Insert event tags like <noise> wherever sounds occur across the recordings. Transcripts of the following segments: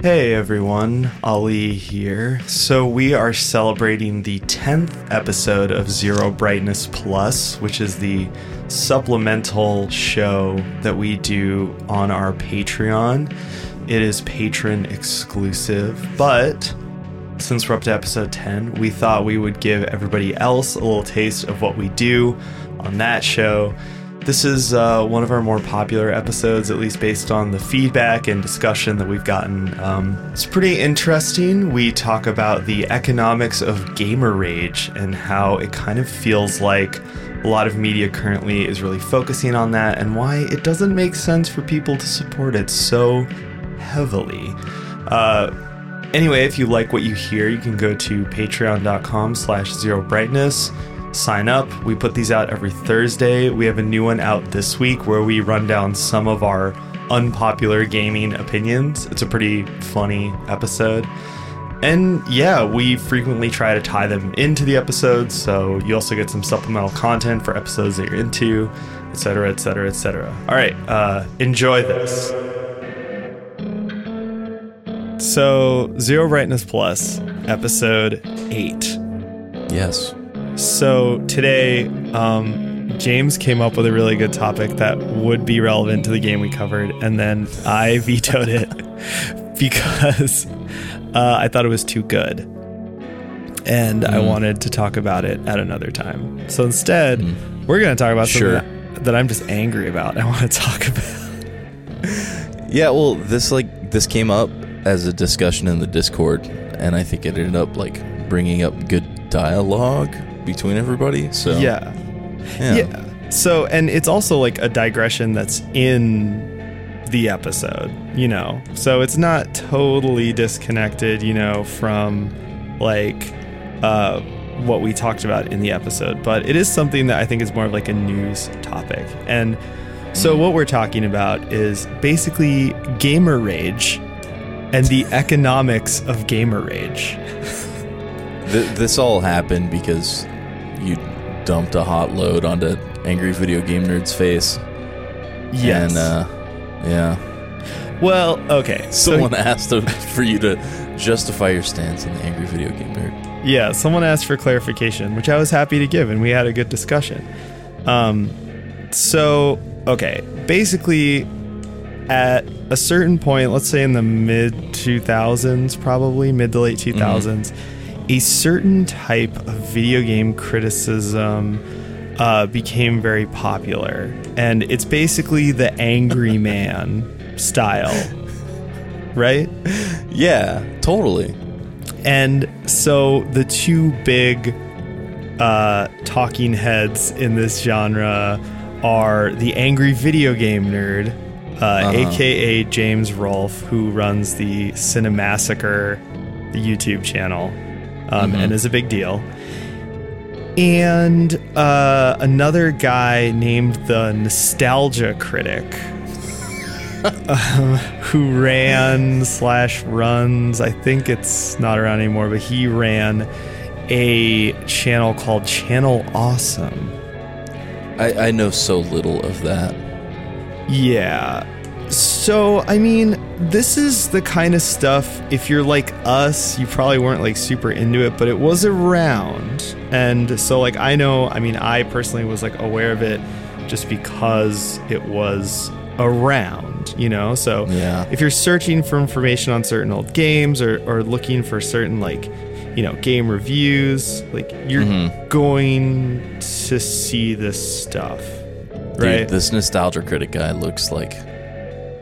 Hey everyone, Ali here. So, we are celebrating the 10th episode of Zero Brightness Plus, which is the supplemental show that we do on our Patreon. It is patron exclusive, but since we're up to episode 10, we thought we would give everybody else a little taste of what we do on that show. This is uh, one of our more popular episodes, at least based on the feedback and discussion that we've gotten. Um, it's pretty interesting. We talk about the economics of gamer rage and how it kind of feels like a lot of media currently is really focusing on that and why it doesn't make sense for people to support it so heavily. Uh, anyway, if you like what you hear, you can go to patreon.com slash zero brightness sign up. We put these out every Thursday. We have a new one out this week where we run down some of our unpopular gaming opinions. It's a pretty funny episode. And yeah, we frequently try to tie them into the episodes, so you also get some supplemental content for episodes that you're into, etc., etc., etc. All right, uh, enjoy this. So, Zero Brightness Plus, episode 8. Yes. So today, um, James came up with a really good topic that would be relevant to the game we covered, and then I <laughs> vetoed it <laughs> because uh, I thought it was too good, and mm. I wanted to talk about it at another time. So instead, mm. we're going to talk about sure. something that, that I'm just angry about. I want to talk about. yeah, well, this like this came up as a discussion in the Discord, and I think it ended up like bringing up good dialogue between everybody. So yeah. yeah, yeah. So and it's also like a digression that's in the episode, you know. So it's not totally disconnected, you know, from like uh what we talked about in the episode, but it is something that I think is more of like a news topic. And so what we're talking about is basically gamer rage and the economics of gamer rage. this all happened because dumped a hot load onto angry video game nerd's face. Yes. And uh, yeah. Well, okay. Someone so, asked <laughs> for you to justify your stance on the angry video game nerd. Yeah, someone asked for clarification, which I was happy to give, and we had a good discussion. Um, so okay, basically, at a certain point, let's say in the mid 2000s, probably mid to late 2000s. Mm-hmm a certain type of video game criticism uh, became very popular. And it's basically the angry <laughs> man style, right? Yeah, totally. And so the two big uh, talking heads in this genre are the angry video game nerd, uh, uh-huh. aka James Rolfe, who runs the Cinemassacre the YouTube channel um, mm-hmm. and is a big deal. And uh, another guy named the Nostalgia Critic, <laughs> um, who ran slash runs. I think it's not around anymore, but he ran a channel called Channel Awesome. I, I know so little of that. Yeah. So, I mean, this is the kind of stuff, if you're like us, you probably weren't like super into it, but it was around. And so, like, I know, I mean, I personally was like aware of it just because it was around, you know? So, yeah. if you're searching for information on certain old games or, or looking for certain, like, you know, game reviews, like, you're mm-hmm. going to see this stuff. Right? Dude, this nostalgia critic guy looks like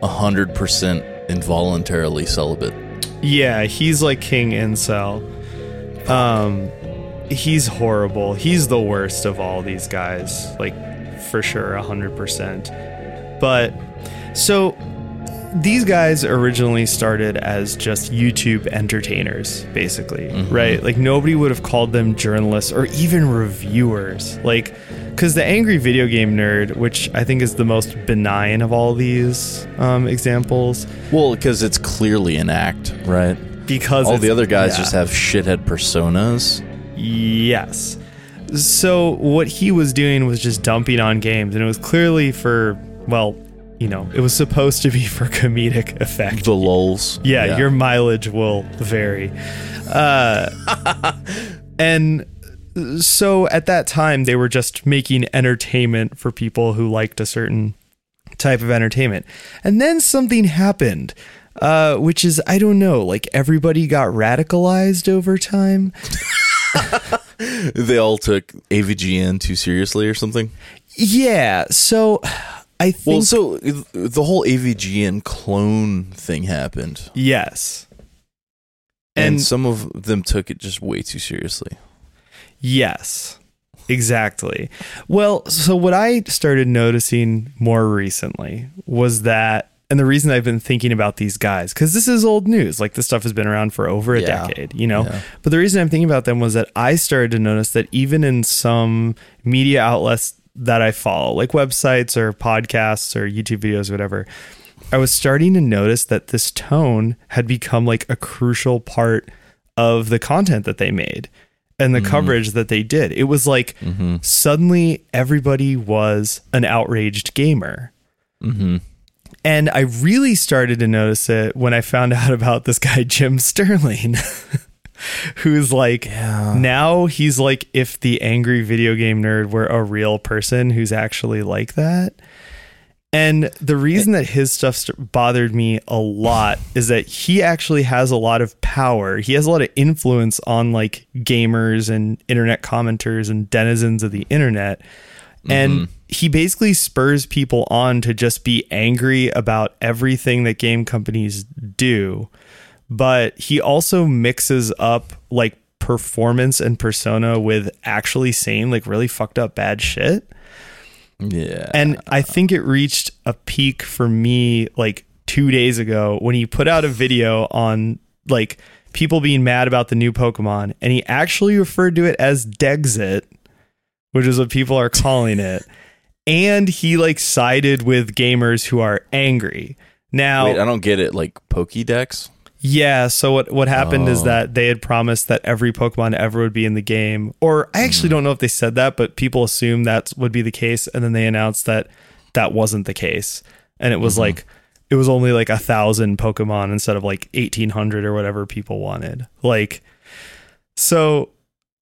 100% involuntarily celibate. Yeah, he's like King Incel. Um, he's horrible. He's the worst of all these guys, like for sure, 100%. But so these guys originally started as just YouTube entertainers, basically, mm-hmm. right? Like nobody would have called them journalists or even reviewers. Like, because the angry video game nerd, which I think is the most benign of all these um, examples. Well, because it's clearly an act, right? Because all the other guys yeah. just have shithead personas. Yes. So what he was doing was just dumping on games, and it was clearly for well you know, it was supposed to be <laughs> for comedic effect. The lulls. Yeah, your mileage will vary. Uh, <laughs> and so at that time, they were just making entertainment for people who liked a certain type of entertainment. And then something happened, uh, which is, I don't know, like everybody got radicalized over time. <laughs> they all took AVGN too seriously or something. Yeah. So I think. Well, so the whole AVGN clone thing happened. Yes. And, And- some of them took it just way too seriously. Yes, exactly. Well, so what I started noticing more recently was that, and the reason I've been thinking about these guys, because this is old news, like this stuff has been around for over a Yeah. decade, you know? Yeah. But the reason I'm thinking about them was that I started to notice that even in some media outlets that I follow, like websites or podcasts or YouTube videos, or whatever, I was starting to notice that this tone had become like a crucial part of the content that they made and the coverage that they did. It was like suddenly everybody was an outraged gamer. Mm-hmm. And I really started to notice it when I found <laughs> out about this guy, Jim Sterling, <laughs> <laughs> who's like, now he's like, if the angry video game nerd were a real person who's actually like that. And the reason that his stuff st- bothered me a lot is that he actually has a lot of power. He has a lot of influence on like gamers and internet commenters and denizens of the internet. And mm-hmm. he basically spurs people on to just be angry about everything that game companies do. But he also mixes up like performance and persona with actually saying like really fucked up bad shit. Yeah. And I think it reached a peak for me like two days ago when he put out a video on like people being mad about the new Pokemon, and he actually referred to it as Dexit, which is what people are calling it. And he like sided with gamers who are angry. Now, Wait, I don't get it. Like Pokédex? Yeah. So what what happened is Oh. that they had promised that every Pokemon ever would be in the game, or I actually hmm. don't know if they said that, but people assume that would be the case, and then they announced that that wasn't the case, and it was mm-hmm. like it was only like a thousand Pokemon instead of like eighteen hundred or whatever people wanted. Like, so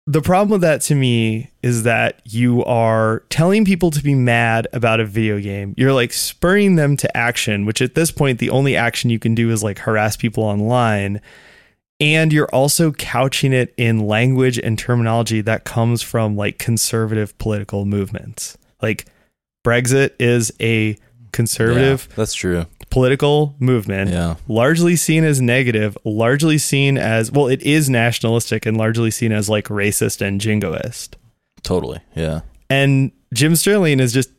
the problem with that to me is that you are telling people to be mad about a video game. You're like spurring them to action, which at this point, the only action you can do is like harass people online. And you're also couching it in language and terminology that comes from like conservative political movements. Like Brexit is a conservative Yeah, that's true. Political movement Yeah. largely seen as negative, largely seen as well, it is nationalistic and largely seen as like racist and jingoist. Totally. Yeah. And Jim Sterling is just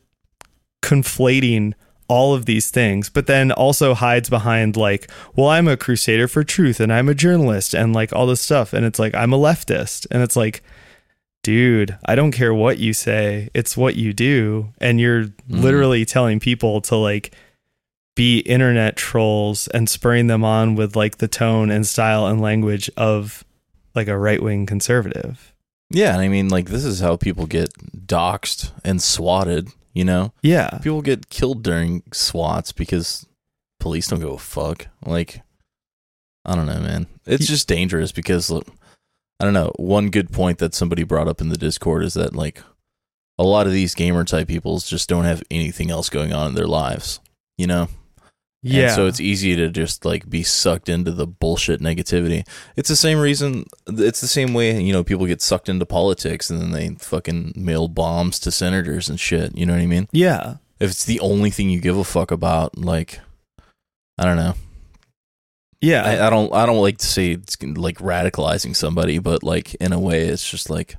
conflating all of these things, but then also hides behind like, well, I'm a crusader for truth and I'm a journalist and like all this stuff. And it's like, I'm a leftist. And it's like, dude, I don't care what you say, it's what you do. And you're mm-hmm. literally telling people to like be internet trolls and spurring them on with like the tone and style and language of like a right wing conservative. Yeah. And I mean, like, this is how people get doxxed and swatted, you know? Yeah. People get killed during swats because police don't go a fuck. Like, I don't know, man. It's just dangerous because, look, I don't know. One good point that somebody brought up in the Discord is that, like, a lot of these gamer type peoples just don't have anything else going on in their lives, you know? Yeah. And so it's easy to just like be sucked into the bullshit negativity. It's the same reason. It's the same way you know people get sucked into politics and then they fucking mail bombs to senators and shit. You know what I mean? yeah. If it's the only thing you give a fuck about, like, I don't know. Yeah. I, I don't. I don't like to say it's like radicalizing somebody, but like in a way, it's just like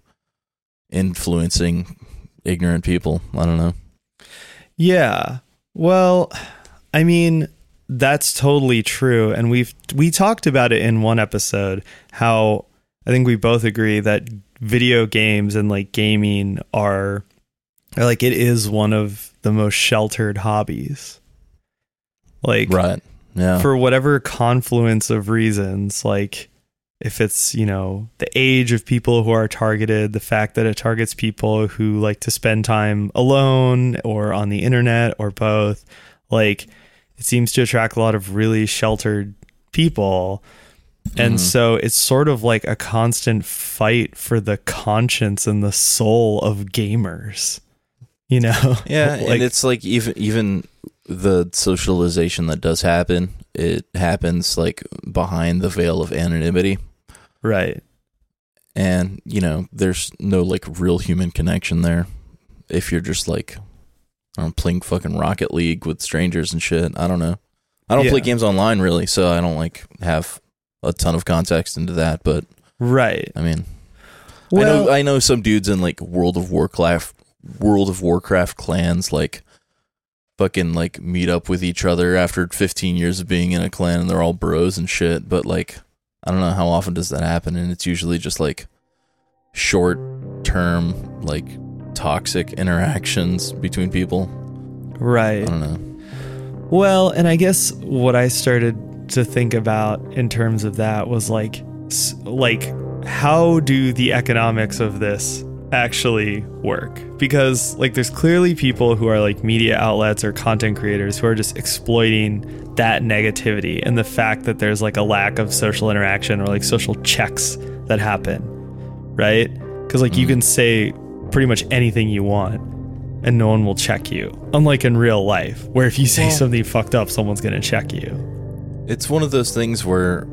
influencing ignorant people. I don't know. Yeah. Well, I mean, that's totally true and we've we talked about it in one episode how I think we both agree that video games and like gaming are are like it is one of the most sheltered hobbies. Like Right? Yeah. for whatever confluence of reasons like if it's you know the age of people who are targeted the fact that it targets people who like to spend time alone or on the internet or both Like it seems to attract a lot of really sheltered people. And Mhm. so it's sort of like a constant fight for the conscience and the soul of gamers. You know? <laughs> Yeah, Like- and it's like even even the socialization that does happen, it happens like behind the veil of anonymity, right. and you know, there's no like real human connection there. If you're just like, I don't playing fucking Rocket League with strangers and shit, I don't know. I don't play games online really, so I don't like have a ton of context into that. But Right. I mean, I Well, know I know some dudes in like World of Warcraft World of Warcraft clans like fucking like meet up with each other after 15 years of being in a clan and they're all bros and shit but like I don't know how often does that happen and it's usually just like short term like toxic interactions between people. right. I don't know. Well, and I guess what I started to think about in terms of that was like, like, how do the economics of this actually work? Because like, there's clearly people who are like media outlets or content creators who are just exploiting that negativity and the fact that there's like a lack of social interaction or like social checks that happen, right? Because like you Mhm. can say pretty much anything you want and no one will check you. Unlike in real life, where if you say Well- something fucked up, someone's gonna check you. It's one of those things where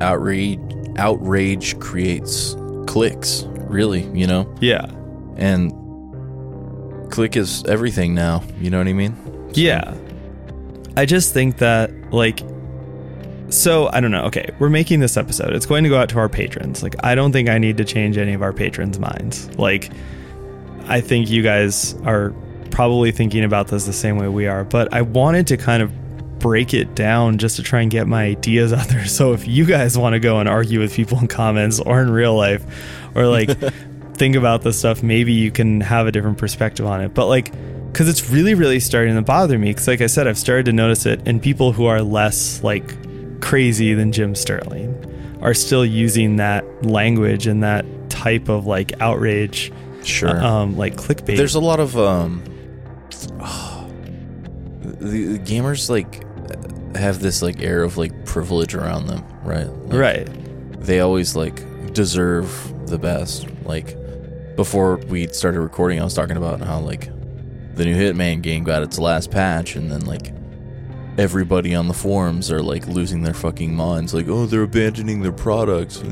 outrage outrage creates clicks, really, you know? Yeah. and click is everything now you know what i mean Yeah. I just think that, like, so I don't know. Okay, we're making this episode. It's going to go out to our patrons. Like, I don't think I need to change any of our patrons' minds. Like, I think you guys are probably thinking about this the same way we are, but I wanted to kind of break it down just to try and get my ideas out there. So if you guys want to go and argue with people in comments or in real life or like <laughs> think about this stuff, maybe you can have a different perspective on it. But like, because it's really, really starting to bother me. Because like I said, I've started to notice it in people who are less like crazy than Jim Sterling are still using that language and that type of like outrage, sure. Um, like clickbait. there's a lot of um the, the gamers like have this like air of like privilege around them right? Like, right. they always like deserve the best. Like before we started recording i was talking about how like the new hitman game got its last patch and then like everybody on the forums are like losing their fucking minds. Like oh they're abandoning their products.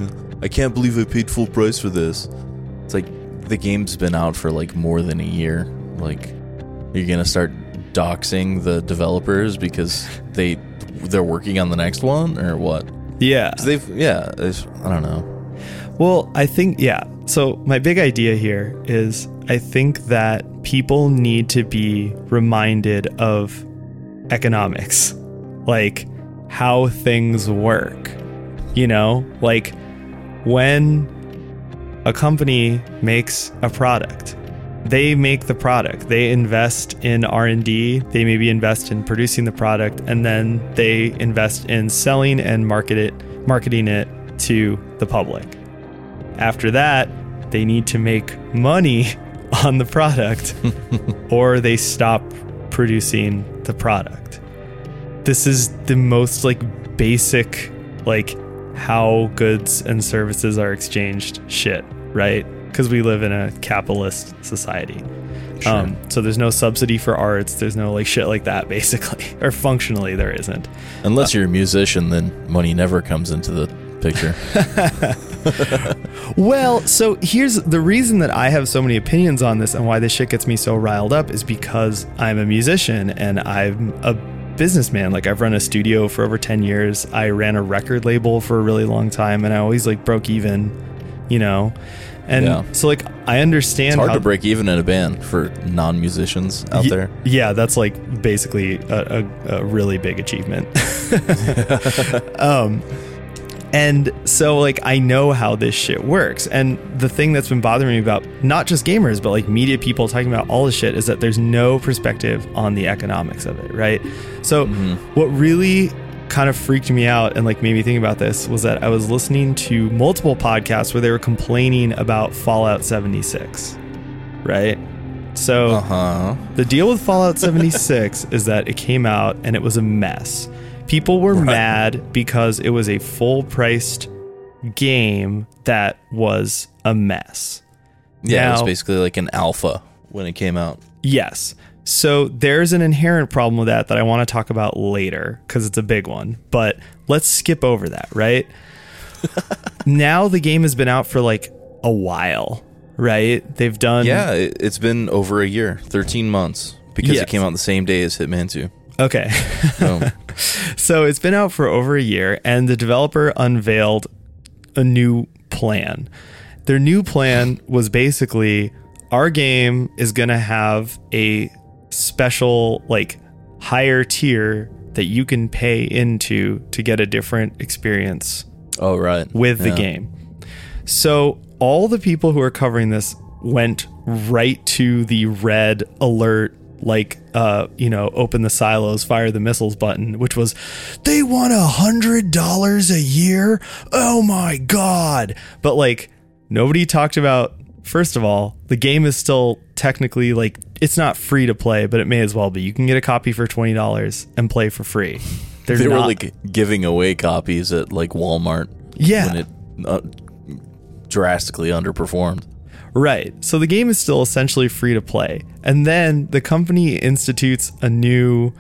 I can't believe i paid full price for this. It's like the game's been out for like more than a year. Like you're gonna start doxing the developers because they they're working on the next one or what? Yeah, they've yeah i don't know. Well, I think, yeah. So, my big idea here is I think that people need to be reminded of economics, like how things work. You know, like when a company makes a product, they make the product. They invest in r&d they maybe invest in producing the product and then they invest in selling and market it marketing it to the public. After that, they need to make money <laughs> on the product <laughs> or they stop producing the product. This is the most like basic like how goods and services are exchanged shit, right? Because we live in a capitalist society. Sure. Um, so there's no subsidy for arts. There's no like shit like that, <laughs> basically, or functionally there isn't. Unless you're a musician, then money never comes into the picture. <laughs> Well, so here's the reason that I have so many opinions on this and why this shit gets me so riled up is because I'm a musician and I'm a businessman. Like I've run a studio for over 10 years. I ran a record label for a really long time and I always like broke even, you know. And Yeah. so like I understand It's hard to break even in a band for non-musicians out Ye- there. Yeah, that's like basically a, a, a really big achievement. <laughs> <laughs> um, and so like I know how this shit works. And the thing that's been bothering me about not just gamers, but like media people talking about all this shit is that there's no perspective on the economics of it, right? So mm-hmm. what really kind of freaked me out and like made me think about this was that I was listening to multiple podcasts where they were complaining about Fallout 76, right? So Uh huh. the deal with Fallout 76 <laughs> is that it came out and it was a mess. People were Right. mad because it was a full priced game that was a mess. Yeah, it was basically like an alpha when it came out. Yes. So there's an inherent problem with that that I want to talk about later because it's a big one. But let's skip over that, right? <laughs> now the game has been out for like a while, right? They've done. Yeah, it, it's been over a year, 13 months, because Yes. it came out the same day as Hitman 2. Okay. Boom. <laughs> so it's been out for over a year, and the developer unveiled a new plan. Their new plan was basically our game is going to have a special, like, higher tier that you can pay into to get a different experience oh, right. with the game. So all the people who are covering this went right to the red alert like uh you know open the silos fire the missiles button which was they want a hundred dollars a year? Oh my god. But like nobody talked about first of all the game is still technically like it's not free to play but it may as well be. You can get a copy for $20 and play for free. They're They were like giving away copies at like Walmart yeah. when it uh, drastically underperformed. Right. So the game is still essentially free to play. And then the company institutes a new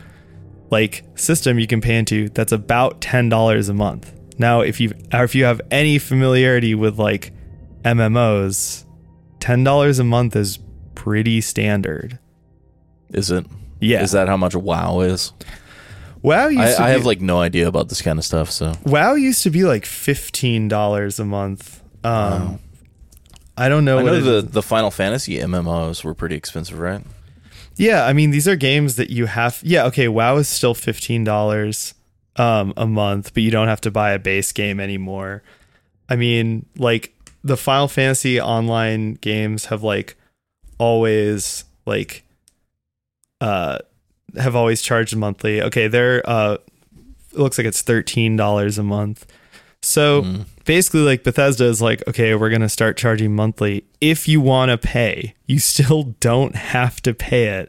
like system you can pay into that's about $10 a month. Now, if you if you have any familiarity with like MMOs, $10 a month is pretty standard. Is it? Yeah. Is that how much WoW is? WoW used I, to I be, have like no idea about this kind of stuff. So WoW used to be like $15 a month. Um Wow. I don't know I know the the Final Fantasy MMOs were pretty expensive, right? Yeah, I mean these are games that you have. Yeah, okay. WoW is still fifteen dollars um, a month, but you don't have to buy a base game anymore. I mean, like the Final Fantasy online games have like always like uh have always charged monthly. Okay, they're uh it looks like it's thirteen dollars a month. So Mm. Basically like Bethesda is like, okay, we're going to start charging monthly. If you want to pay, you still <laughs> don't have to pay it.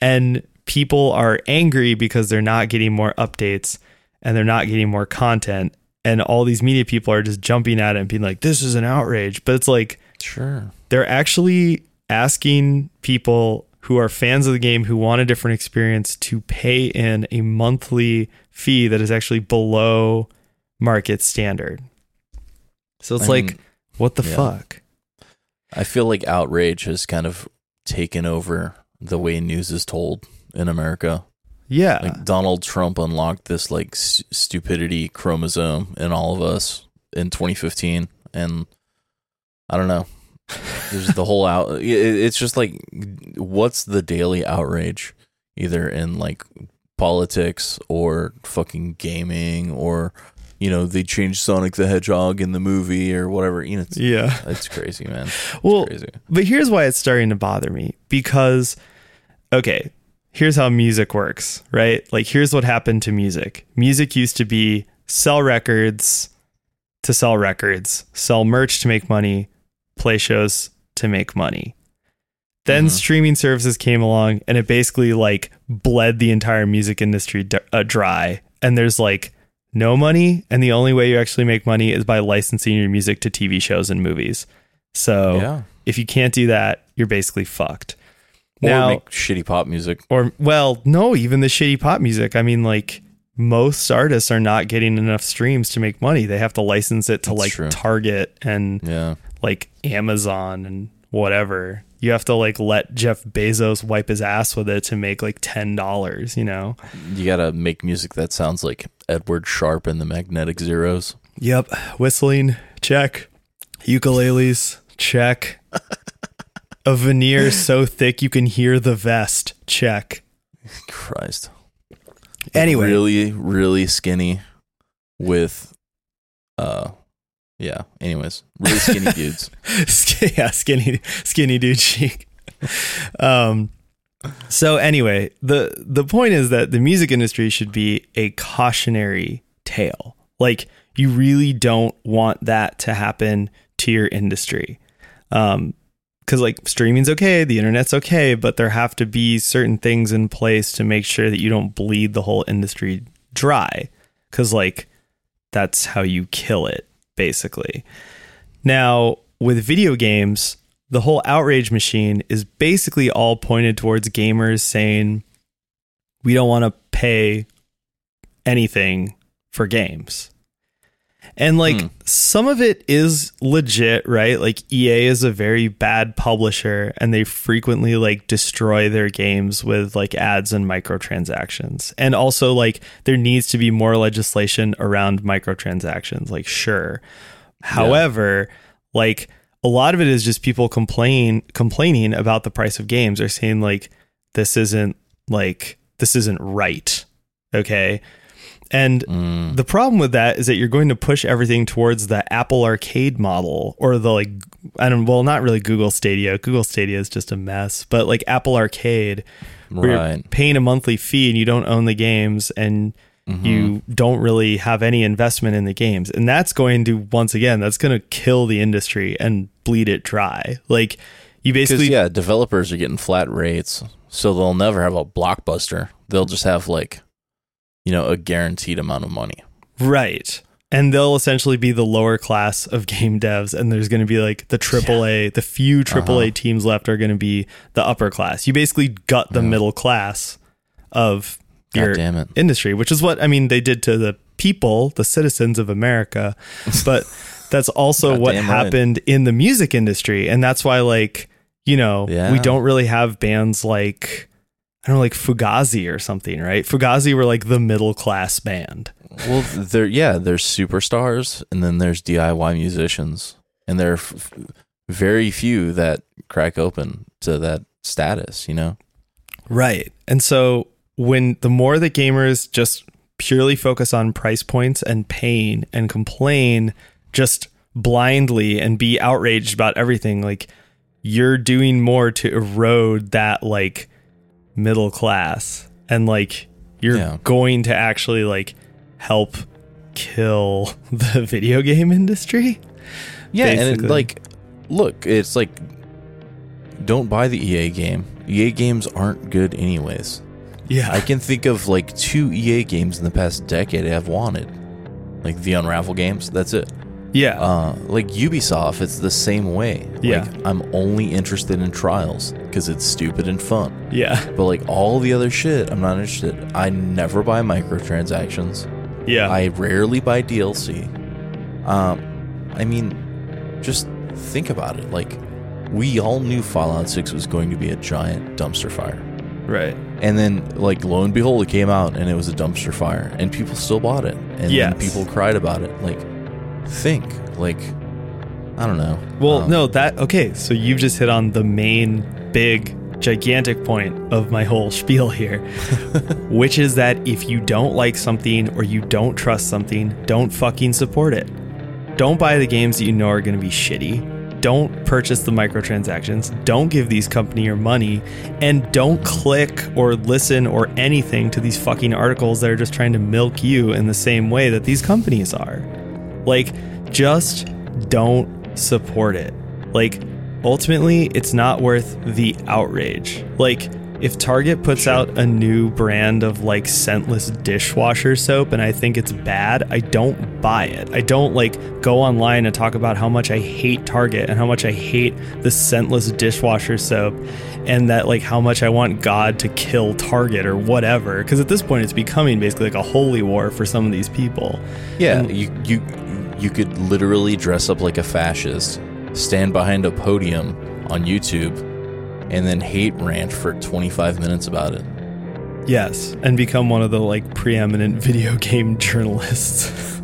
And people are angry because they're not getting more updates and they're not getting more content. And all these media people are just jumping at it and being like, this is an outrage. But it's like, Sure. they're actually asking people who are fans of the game who want a different experience to pay in a monthly fee that is actually below market standard. So it's I like, mean, what the yeah. fuck? I feel like outrage has kind of taken over the way news is told in America. Yeah. Like Donald Trump unlocked this like s- stupidity chromosome in all of us in 2015, and I don't know. There's the whole out <laughs> it's just like, what's the daily outrage, either in like politics or fucking gaming or you know they changed Sonic the Hedgehog in the movie or whatever. You know, it's, yeah. it's crazy, man. Well, Crazy. but here's why it's starting to bother me because, okay, here's how music works, right? Like, here's what happened to music. Music used to be sell records to sell records, sell merch to make money, play shows to make money. Then Mhm. streaming services came along and it basically like bled the entire music industry d- uh, dry. And there's like no money. And the only way you actually make money is by licensing your music to TV shows and movies. So yeah. if you can't do that, you're basically fucked. Or now, make shitty pop music. or well, no, even the shitty pop music. I mean, like most artists are not getting enough streams to make money. They have to license it to That's like true. Target and Yeah. like Amazon and whatever. You have to like let Jeff Bezos wipe his ass with it to make like ten dollars. You know. You gotta make music that sounds like Edward Sharpe and the Magnetic Zeros. Yep. Whistling check. Ukuleles check. A veneer so thick you can hear the vest check. Christ. Anyway. Really, really skinny with uh yeah. Anyways. Really skinny <laughs> dudes. Yeah, skinny, skinny dude chic. Um, so anyway, the the point is that the music industry should be a cautionary tale. Like you really don't want that to happen to your industry. Um, because like streaming's okay, the internet's okay, but there have to be certain things in place to make sure that you don't bleed the whole industry dry. Because like that's how you kill it, basically. Now, with video games, the whole outrage machine is basically all pointed towards gamers saying, we don't want to pay anything for games. And like Hmm. some of it is legit, right? Like EA is a very bad publisher and they frequently like destroy their games with like ads and microtransactions. And also like there needs to be more legislation around microtransactions, like sure. However, like a lot of it is just people complain complaining about the price of games or saying like this isn't like this isn't right. Okay? And Mm. the problem with that is that you're going to push everything towards the Apple Arcade model or the like I don't well not really Google Stadia. Google Stadia is just a mess, but like Apple Arcade where you're Right. paying a monthly fee and you don't own the games and you don't really have any investment in the games. And that's going to once again that's going to kill the industry and bleed it dry. Like you basically yeah, developers are getting flat rates, so they'll never have a blockbuster. They'll just have like, you know, a guaranteed amount of money. Right. And they'll essentially be the lower class of <laughs> game devs, and there's going to be like the AAA, the few AAA Uh-huh. teams left are going to be the upper class. You basically gut the Yeah. middle class of your industry, which is what I mean they did to the people, the citizens of America. <laughs> But that's also what damn right. happened in the music industry. And that's why, like, you know, we don't really have bands like, I don't know, like Fugazi or something, right? Fugazi were like the middle class band. Well, there, yeah, there's superstars, and then there's DIY musicians, and there are f- very few that crack open to that status. You know, Right. And so when the more that gamers just purely focus on price points and pain and complain just blindly and be outraged about everything, like you're doing more to erode that like middle class and like you're Yeah. going to actually like help kill <laughs> the video game industry. yeah, and it, like, look, it's like, don't buy the EA game. EA games aren't good anyways. Yeah. I can think of like two EA games in the past decade I've wanted, like the Unravel games. That's it. Yeah. Uh, like Ubisoft, it's the same way. Yeah. Like, I'm only interested in Trials because it's stupid and fun. yeah. But like all the other shit, I'm not interested. I never buy microtransactions. Yeah. I rarely buy DLC. Um, I mean, just think about it. Like, we all knew Fallout 6 was going to be a giant dumpster fire. right. And then, like, lo and behold, it came out and it was a dumpster fire, and people still bought it. And Yes. people cried about it. Like, think. Like, I don't know. Well, Um, no, that okay. So you've just hit on the main, big, gigantic point of my whole spiel here, <laughs> which is that if you don't like something or you don't trust something, don't fucking support it. Don't buy the games that you know are going to be shitty. Don't purchase the microtransactions. Don't give these company your money, and don't click or listen or anything to these fucking articles that are just trying to milk you in the same way that these companies are. Like, just don't support it. Like, ultimately, it's not worth the outrage. Like, if Target puts out a new brand of like scentless dishwasher soap and I think it's bad, I don't buy it. I don't like go online and talk about how much I hate Target and how much I hate the scentless dishwasher soap and that like how much I want God to kill Target or whatever. Because at this point, it's becoming basically like a holy war for some of these people. Yeah, And- you you you could literally dress up like a fascist, stand behind a podium on YouTube, and then hate rant for 25 minutes about it. Yes, and become one of the like preeminent <laughs> video game journalists.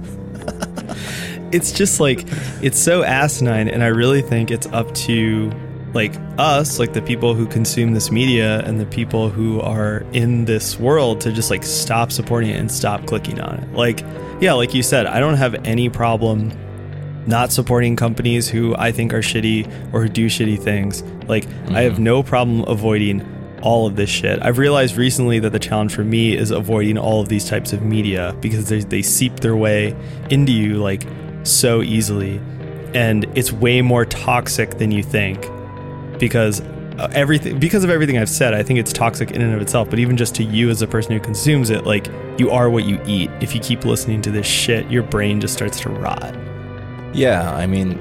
<laughs> it's just like it's so asinine and I really think it's up to like us, like the people who consume this media and the people who are in this world to just like stop supporting it and stop clicking on it. Like yeah, like you said, I don't have any problem not supporting companies who I think are shitty or who do shitty things. Like, I have mm-hmm. no problem avoiding all of this shit. I've realized recently that the challenge for me is avoiding all of these types of media because they, they seep their way into you like so easily. And it's way more toxic than you think because Uh, everything because of everything I've said, I think it's toxic in and of itself. But even just to you as a person who consumes it, like you are what you eat. If you keep listening to this shit, your brain just starts to rot. Yeah, I mean,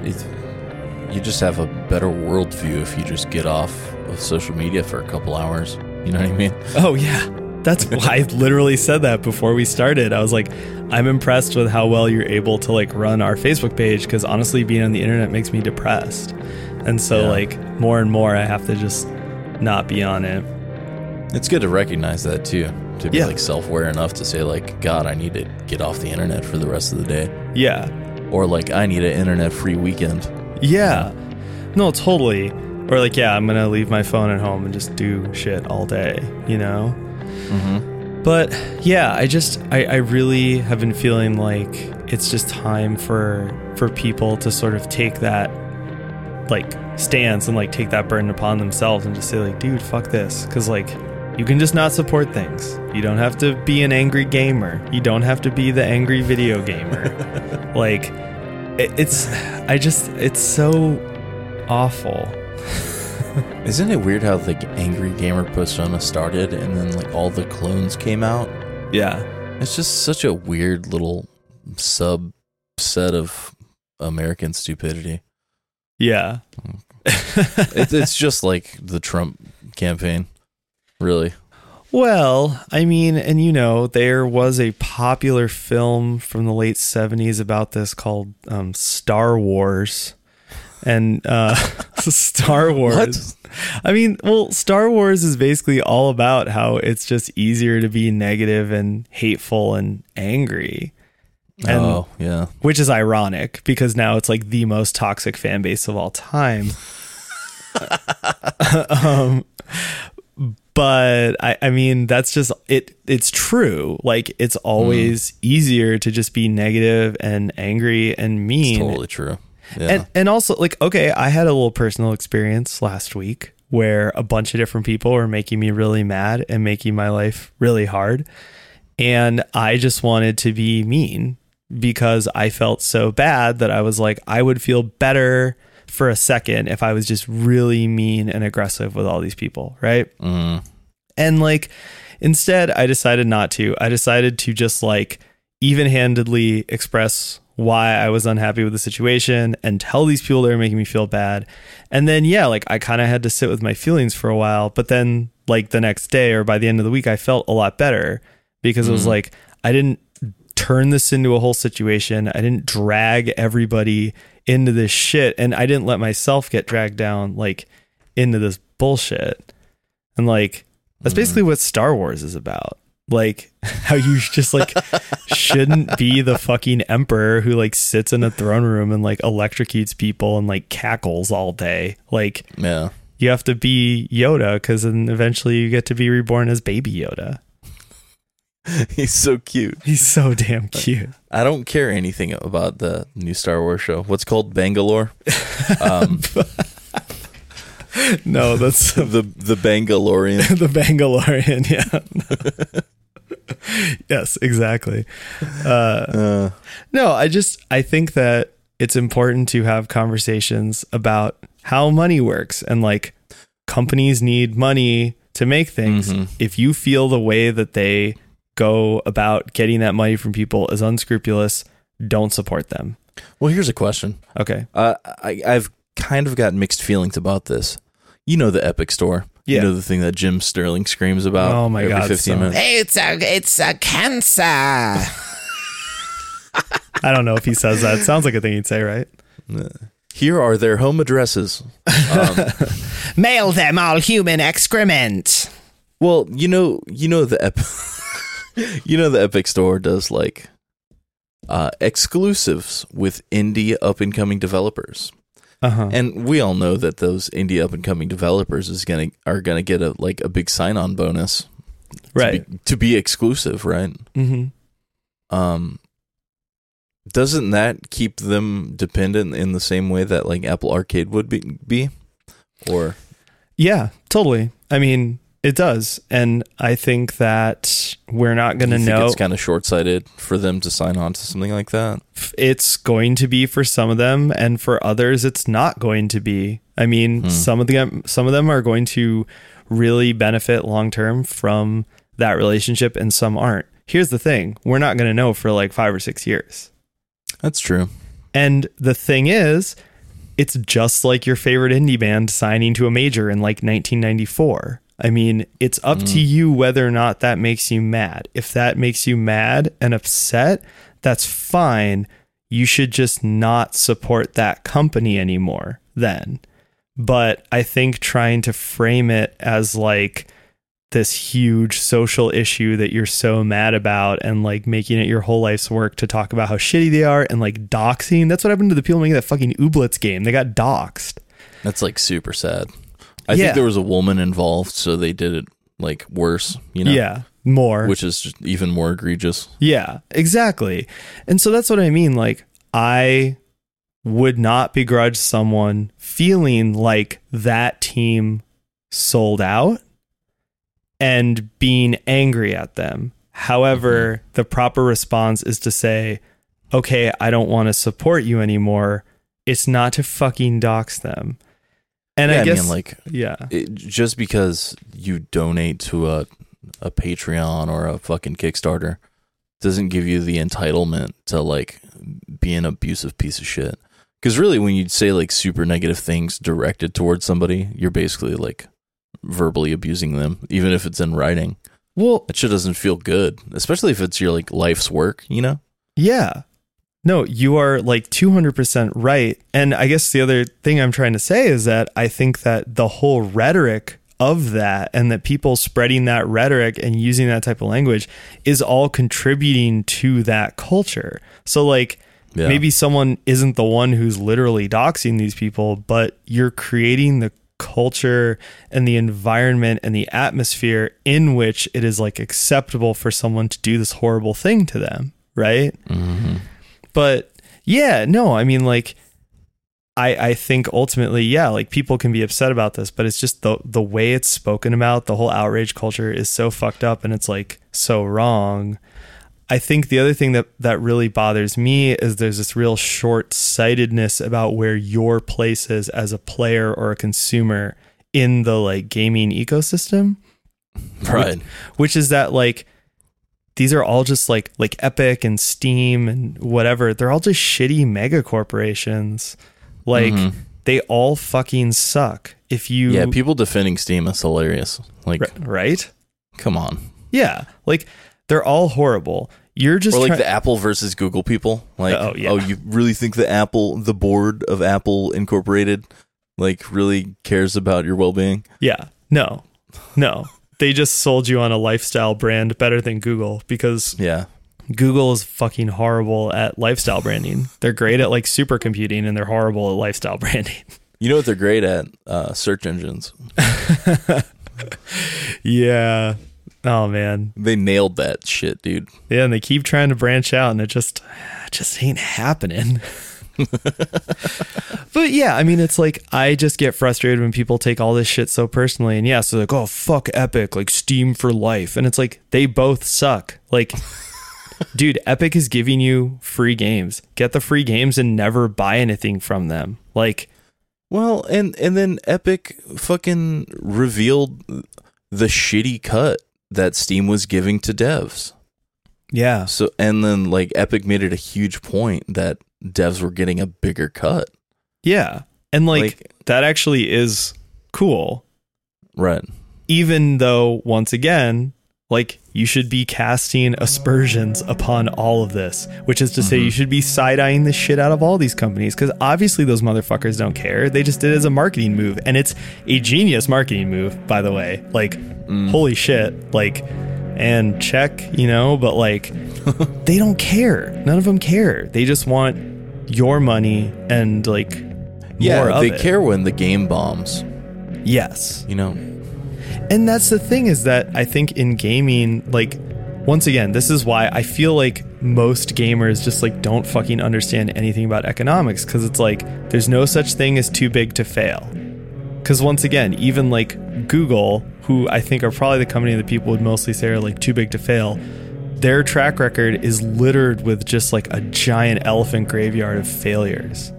you just have a better worldview if you just get off of social media for a couple hours. You know what I mean? <laughs> Oh yeah. That's why I literally said that before we started. I was like, I'm impressed with how well you're able to like run our Facebook page because honestly, being on the internet makes me depressed. And so, Yeah. like, more and more, I have to just not be on it. It's good to recognize that too. To be Yeah. like self-aware enough to say like, God, I need to get off the internet for the rest of the day, Yeah. or like, I need an internet-free weekend. Yeah. No, totally. Or like, yeah, I'm gonna leave my phone at home and just do shit all day, you know? Mm-hmm. But yeah, I just I, I really have been feeling like it's just time for for people to sort of take that like stance and like take that burden upon themselves and just say like, dude, fuck this. Cause like you can just not support things. You don't have to be an angry gamer. You don't have to be the angry video gamer. <laughs> like it, it's I just it's so awful. <laughs> Isn't it weird how the Angry Gamer persona started and then like all the clones came out? Yeah. It's just such a weird little subset of American stupidity. Yeah. It, it's just like the Trump campaign, really. Well, I mean, and you know, there was a popular film from the late 70s about this called um, Star Wars. And uh, <laughs> Star Wars. I mean, well, Star Wars is basically all about how it's just easier to be negative and hateful and angry. And- oh yeah, which is ironic because now it's like the most toxic fan base of all time. <laughs> um, but I, I mean, that's just it. It's true. Like it's always easier to just be negative and angry and mean it's totally true. Yeah, And and also like okay, I had a little personal experience last week where a bunch of different people were making me really mad and making my life really hard. And I just wanted to be mean because I felt so bad that I was like I would feel better for a second if I was just really mean and aggressive with all these people, right? Mm, And like instead I decided not to. I decided to just like even-handedly express why I was unhappy with the situation and tell these people that are making me feel bad. And then yeah, like I kind of had to sit with my feelings for a while, but then like the next day or by the end of the week I felt a lot better because it was Mm. like I didn't turn this into a whole situation. I didn't drag everybody into this shit and I didn't let myself get dragged down like into this bullshit. And like that's mm-hmm. basically what Star Wars is about. Like <laughs> how you just like shouldn't be the fucking emperor who like sits in a throne room and like electrocutes people and like cackles all day. Like yeah. you have to be Yoda because then eventually you get to be reborn as baby Yoda. <laughs> He's so cute. He's so damn cute. I don't care anything about the new Star Wars show. What's called Bangalore? Um, <laughs> No, that's <laughs> the the Bangalorean. the Bangalorean. Yeah. yes, exactly. Uh, Uh, no, I just I think that it's important to have conversations about how money works and like companies need money to make things. Mhm. If you feel the way that they go about getting that money from people is unscrupulous, don't support them. well, here's a question. Okay. Uh, I, I've kind of got mixed feelings about this. You know the Epic Store. Yeah. You know the thing that Jim Sterling screams about. Oh my every God, 15 so- minutes. It's a it's a cancer. <laughs> I don't know if he says that. Sounds like a thing he'd say, right? Here are their home addresses. Um, <laughs> Mail them all human excrement. well, you know, you know the Epic, <laughs> <laughs> you know the Epic Store does like uh, exclusives with indie up and coming developers. Uh-huh. And we all know that those indie up and coming developers is gonna are gonna get a like a big sign on bonus, to Right. be, to be exclusive, right? Mm-hmm. Um, doesn't that keep them dependent in the same way that like Apple Arcade would be? be? Or Yeah, totally. I mean, It does. And I think that we're not going to know. it's kind of short sighted for them to sign on to something like that. it's going to be for some of them and for others it's not going to be i mean hmm. some of them some of them are going to really benefit long term from that relationship and some aren't here's the thing we're not going to know for like 5 or 6 years That's true. and the thing is it's just like your favorite indie band signing to a major in like 1994 I mean, it's up to mm. you whether or not that makes you mad. If that makes you mad and upset, that's fine. You should just not support that company anymore then. But I think trying to frame it as like this huge social issue that you're so mad about and like making it your whole life's work to talk about how shitty they are and like doxing. That's what happened to the people making that fucking Ooblets game. They got doxed. That's like super sad. I Yeah. think there was a woman involved, so they did it like worse, you know? Yeah, more. Which is just even more egregious. Yeah, exactly. And so that's what I mean. Like, I would not begrudge someone feeling like that team sold out and being angry at them. However, mm-hmm. the proper response is to say, okay, I don't want to support you anymore. It's not to fucking dox them. And yeah, I guess, mean, like yeah, it, just because you donate to a a Patreon or a fucking Kickstarter doesn't give you the entitlement to like be an abusive piece of shit. Because really, when you say like super negative things directed towards somebody, you're basically like verbally abusing them, even if it's in writing. well, That shit doesn't feel good, especially if it's your like life's work. You know? Yeah. No, you are like 200% right. And I guess the other thing I'm trying to say is that I think that the whole rhetoric of that and that people spreading that rhetoric and using that type of language is all contributing to that culture. So, like, Yeah. maybe someone isn't the one who's literally doxing these people, but you're creating the culture and the environment and the atmosphere in which it is like acceptable for someone to do this horrible thing to them, right? Mm-hmm. But yeah, no, I mean like I I think ultimately, yeah, like people can be upset about this, but it's just the the way it's spoken about, the whole outrage culture is so fucked up and it's like so wrong. I think the other thing that that really bothers me is there's this real short-sightedness about where your place is as a player or a consumer in the like gaming ecosystem Right. which is that like these are all just like like Epic and Steam and whatever. They're all just shitty mega corporations. Like Mhm. they all fucking suck. If you Yeah, people defending Steam is hilarious. Like, Ri- right? come on. Yeah, like they're all horrible. You're just or like try- the Apple versus Google people. Like, Oh, yeah. oh, you really think the Apple, the board of Apple Incorporated, like really cares about your well being? yeah. No. No. They just sold you on a lifestyle brand better than Google because Yeah. Google is fucking horrible at lifestyle branding. They're great at like supercomputing and they're horrible at lifestyle <laughs> branding. You know what they're great at? Uh, search engines. <laughs> Yeah. Oh man. They nailed that shit, dude. Yeah, and they keep trying to branch out and it just just ain't happening. <laughs> <laughs> but yeah, I mean it's like I just get frustrated when people take all this shit so personally and yeah, so like, oh fuck Epic, like Steam for life. And it's like they both suck. Like <laughs> dude, Epic is giving you free games. Get the free games and never buy anything from them. Like Well, and and then Epic fucking revealed the shitty cut that Steam was giving to devs. yeah. So and then like Epic made it a huge point that devs were getting a bigger cut. Yeah. And like, Like- that actually is cool. Right. even though once again like you should be casting aspersions upon all of this which is to say mm-hmm. you should be side-eyeing the shit out of all these companies because obviously those motherfuckers don't care they just did it as a marketing move and it's a genius marketing move by the way like mm. holy shit like and check you know but like <laughs> they don't care none of them care they just want your money and like Yeah, of they it. care when the game bombs. yes You know. And that's the thing is that I think in gaming, like, once again, this is why I feel like most gamers just like don't fucking understand anything about economics because it's like there's no such thing as too big to fail. Because once again, even like Google who I think are probably the company that people would mostly say are like too big to fail, their track record is littered with just like a giant elephant graveyard of failures.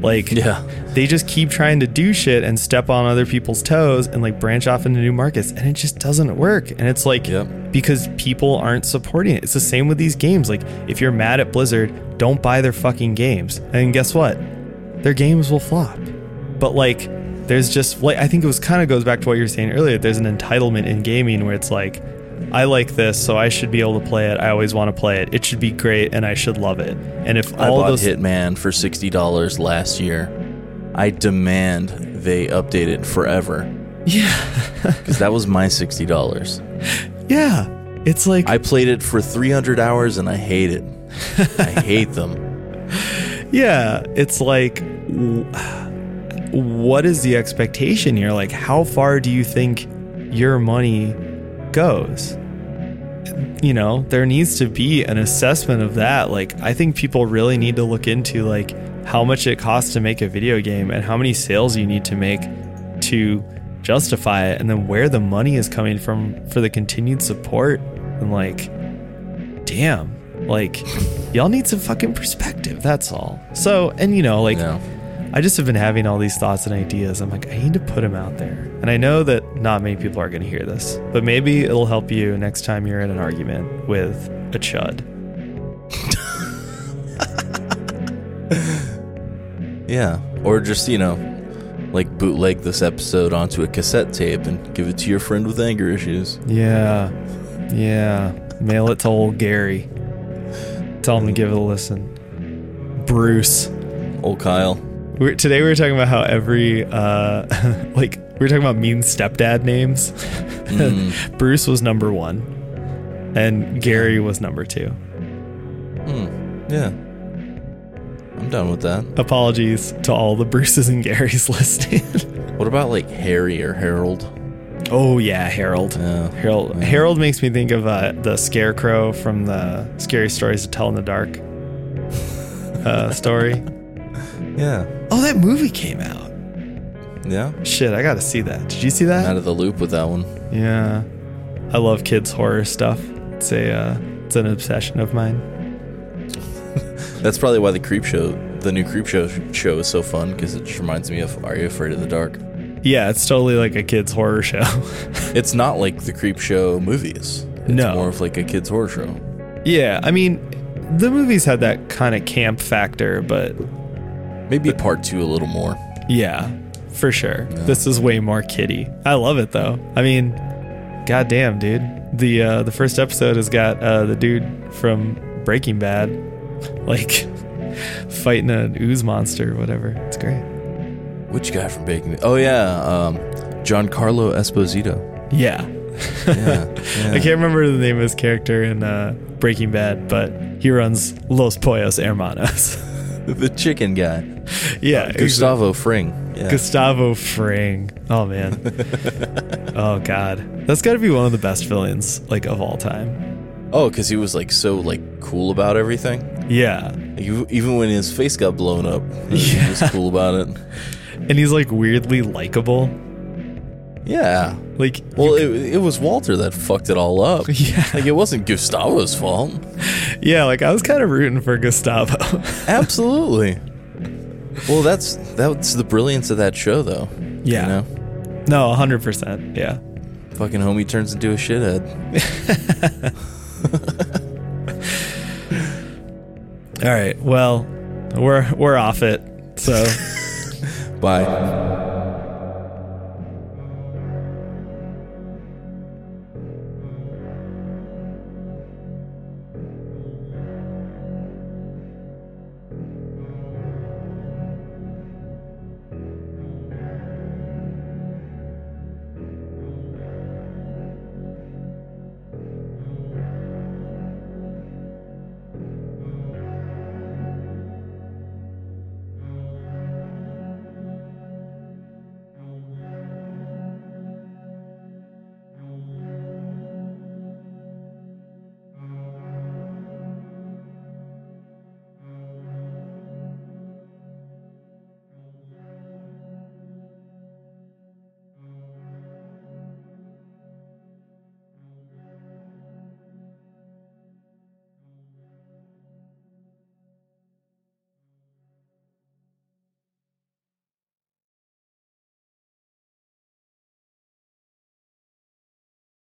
Like, Yeah. they just keep trying to do shit and step on other people's toes and like branch off into new markets, and it just doesn't work. And it's like, Yep. because people aren't supporting it. It's the same with these games. Like, if you're mad at Blizzard, don't buy their fucking games. And guess what? Their games will flop. But like, there's just like I think it was kind of goes back to what you were saying earlier. There's an entitlement in gaming where it's like, I like this, so I should be able to play it. I always want to play it. It should be great, and I should love it. And if I all bought those Hitman for sixty dollars last year. I demand they update it forever yeah, <laughs> because that was my sixty dollars. yeah, it's like I played it for three hundred hours and I hate it. I <laughs> hate them. Yeah, it's like, what is the expectation here? Like, how far do you think your money goes? You know, there needs to be an assessment of that. Like, I think people really need to look into like how much it costs to make a video game and how many sales you need to make to justify it, and then where the money is coming from for the continued support. And like, damn, like, y'all need some fucking perspective. That's all. So, and you know, like, No. I just have been having all these thoughts and ideas. I'm like, I need to put them out there. And I know that not many people are going to hear this, but maybe it'll help you next time you're in an argument with a chud. <laughs> Yeah. Or just, you know, like bootleg this episode onto a cassette tape and give it to your friend with anger issues. Yeah. Yeah. Mail it to old Gary. Tell him to give it a listen. Bruce. Old Kyle. We're, today we were talking about how every, uh, <laughs> like, we were talking about mean stepdad names. Mm. <laughs> Bruce was number one, and Gary was number two. Hmm. Yeah. I'm done with that. Apologies to all the Bruces and Garys <laughs> listening. What about like Harry or Harold? oh yeah, Harold. Yeah. Harold. Yeah. Harold makes me think of uh, the Scarecrow from the Scary Stories to Tell in the Dark uh, story. Yeah. Oh, that movie came out. Yeah. Shit, I got to see that. Did you see that? Out of the loop with that one. Yeah, I love kids horror stuff. It's a uh, it's an obsession of mine. <laughs> That's probably why the Creepshow, the new Creepshow show is so fun because it just reminds me of Are You Afraid of the Dark? Yeah, it's totally like a kids horror show. <laughs> It's not like the Creepshow movies. It's No. more of like a kids horror show. yeah, I mean, the movies had that kind of camp factor, but Maybe part two a little more. Yeah, for sure. Yeah. This is way more kiddie. I love it though. I mean, goddamn, dude. The uh, the first episode has got uh, the dude from Breaking Bad, like <laughs> fighting an ooze monster or whatever. It's great. Which guy from Baking? Oh yeah, um, Giancarlo Esposito. Yeah. Yeah, <laughs> yeah. I can't remember the name of his character in uh, Breaking Bad, but he runs Los Pollos Hermanos. <laughs> the chicken guy, yeah, uh, Gustavo Fring. Yeah. Gustavo Fring. Oh man. <laughs> oh god. That's got to be one of the best villains like of all time. oh, because he was like so like cool about everything. Yeah. Like, even when his face got blown up, he <laughs> Yeah. was cool about it. And he's like weirdly likable. Yeah. Like Well, it, it was Walter that fucked it all up. <laughs> yeah. Like it wasn't Gustavo's fault. Yeah, like I was kind of rooting for Gustavo. <laughs> Absolutely. Well, that's that's the brilliance of that show, though. Yeah. You know, no, 100%. Yeah. fucking homie turns into a shithead. <laughs> All right. Well, we're we're off it. So Bye.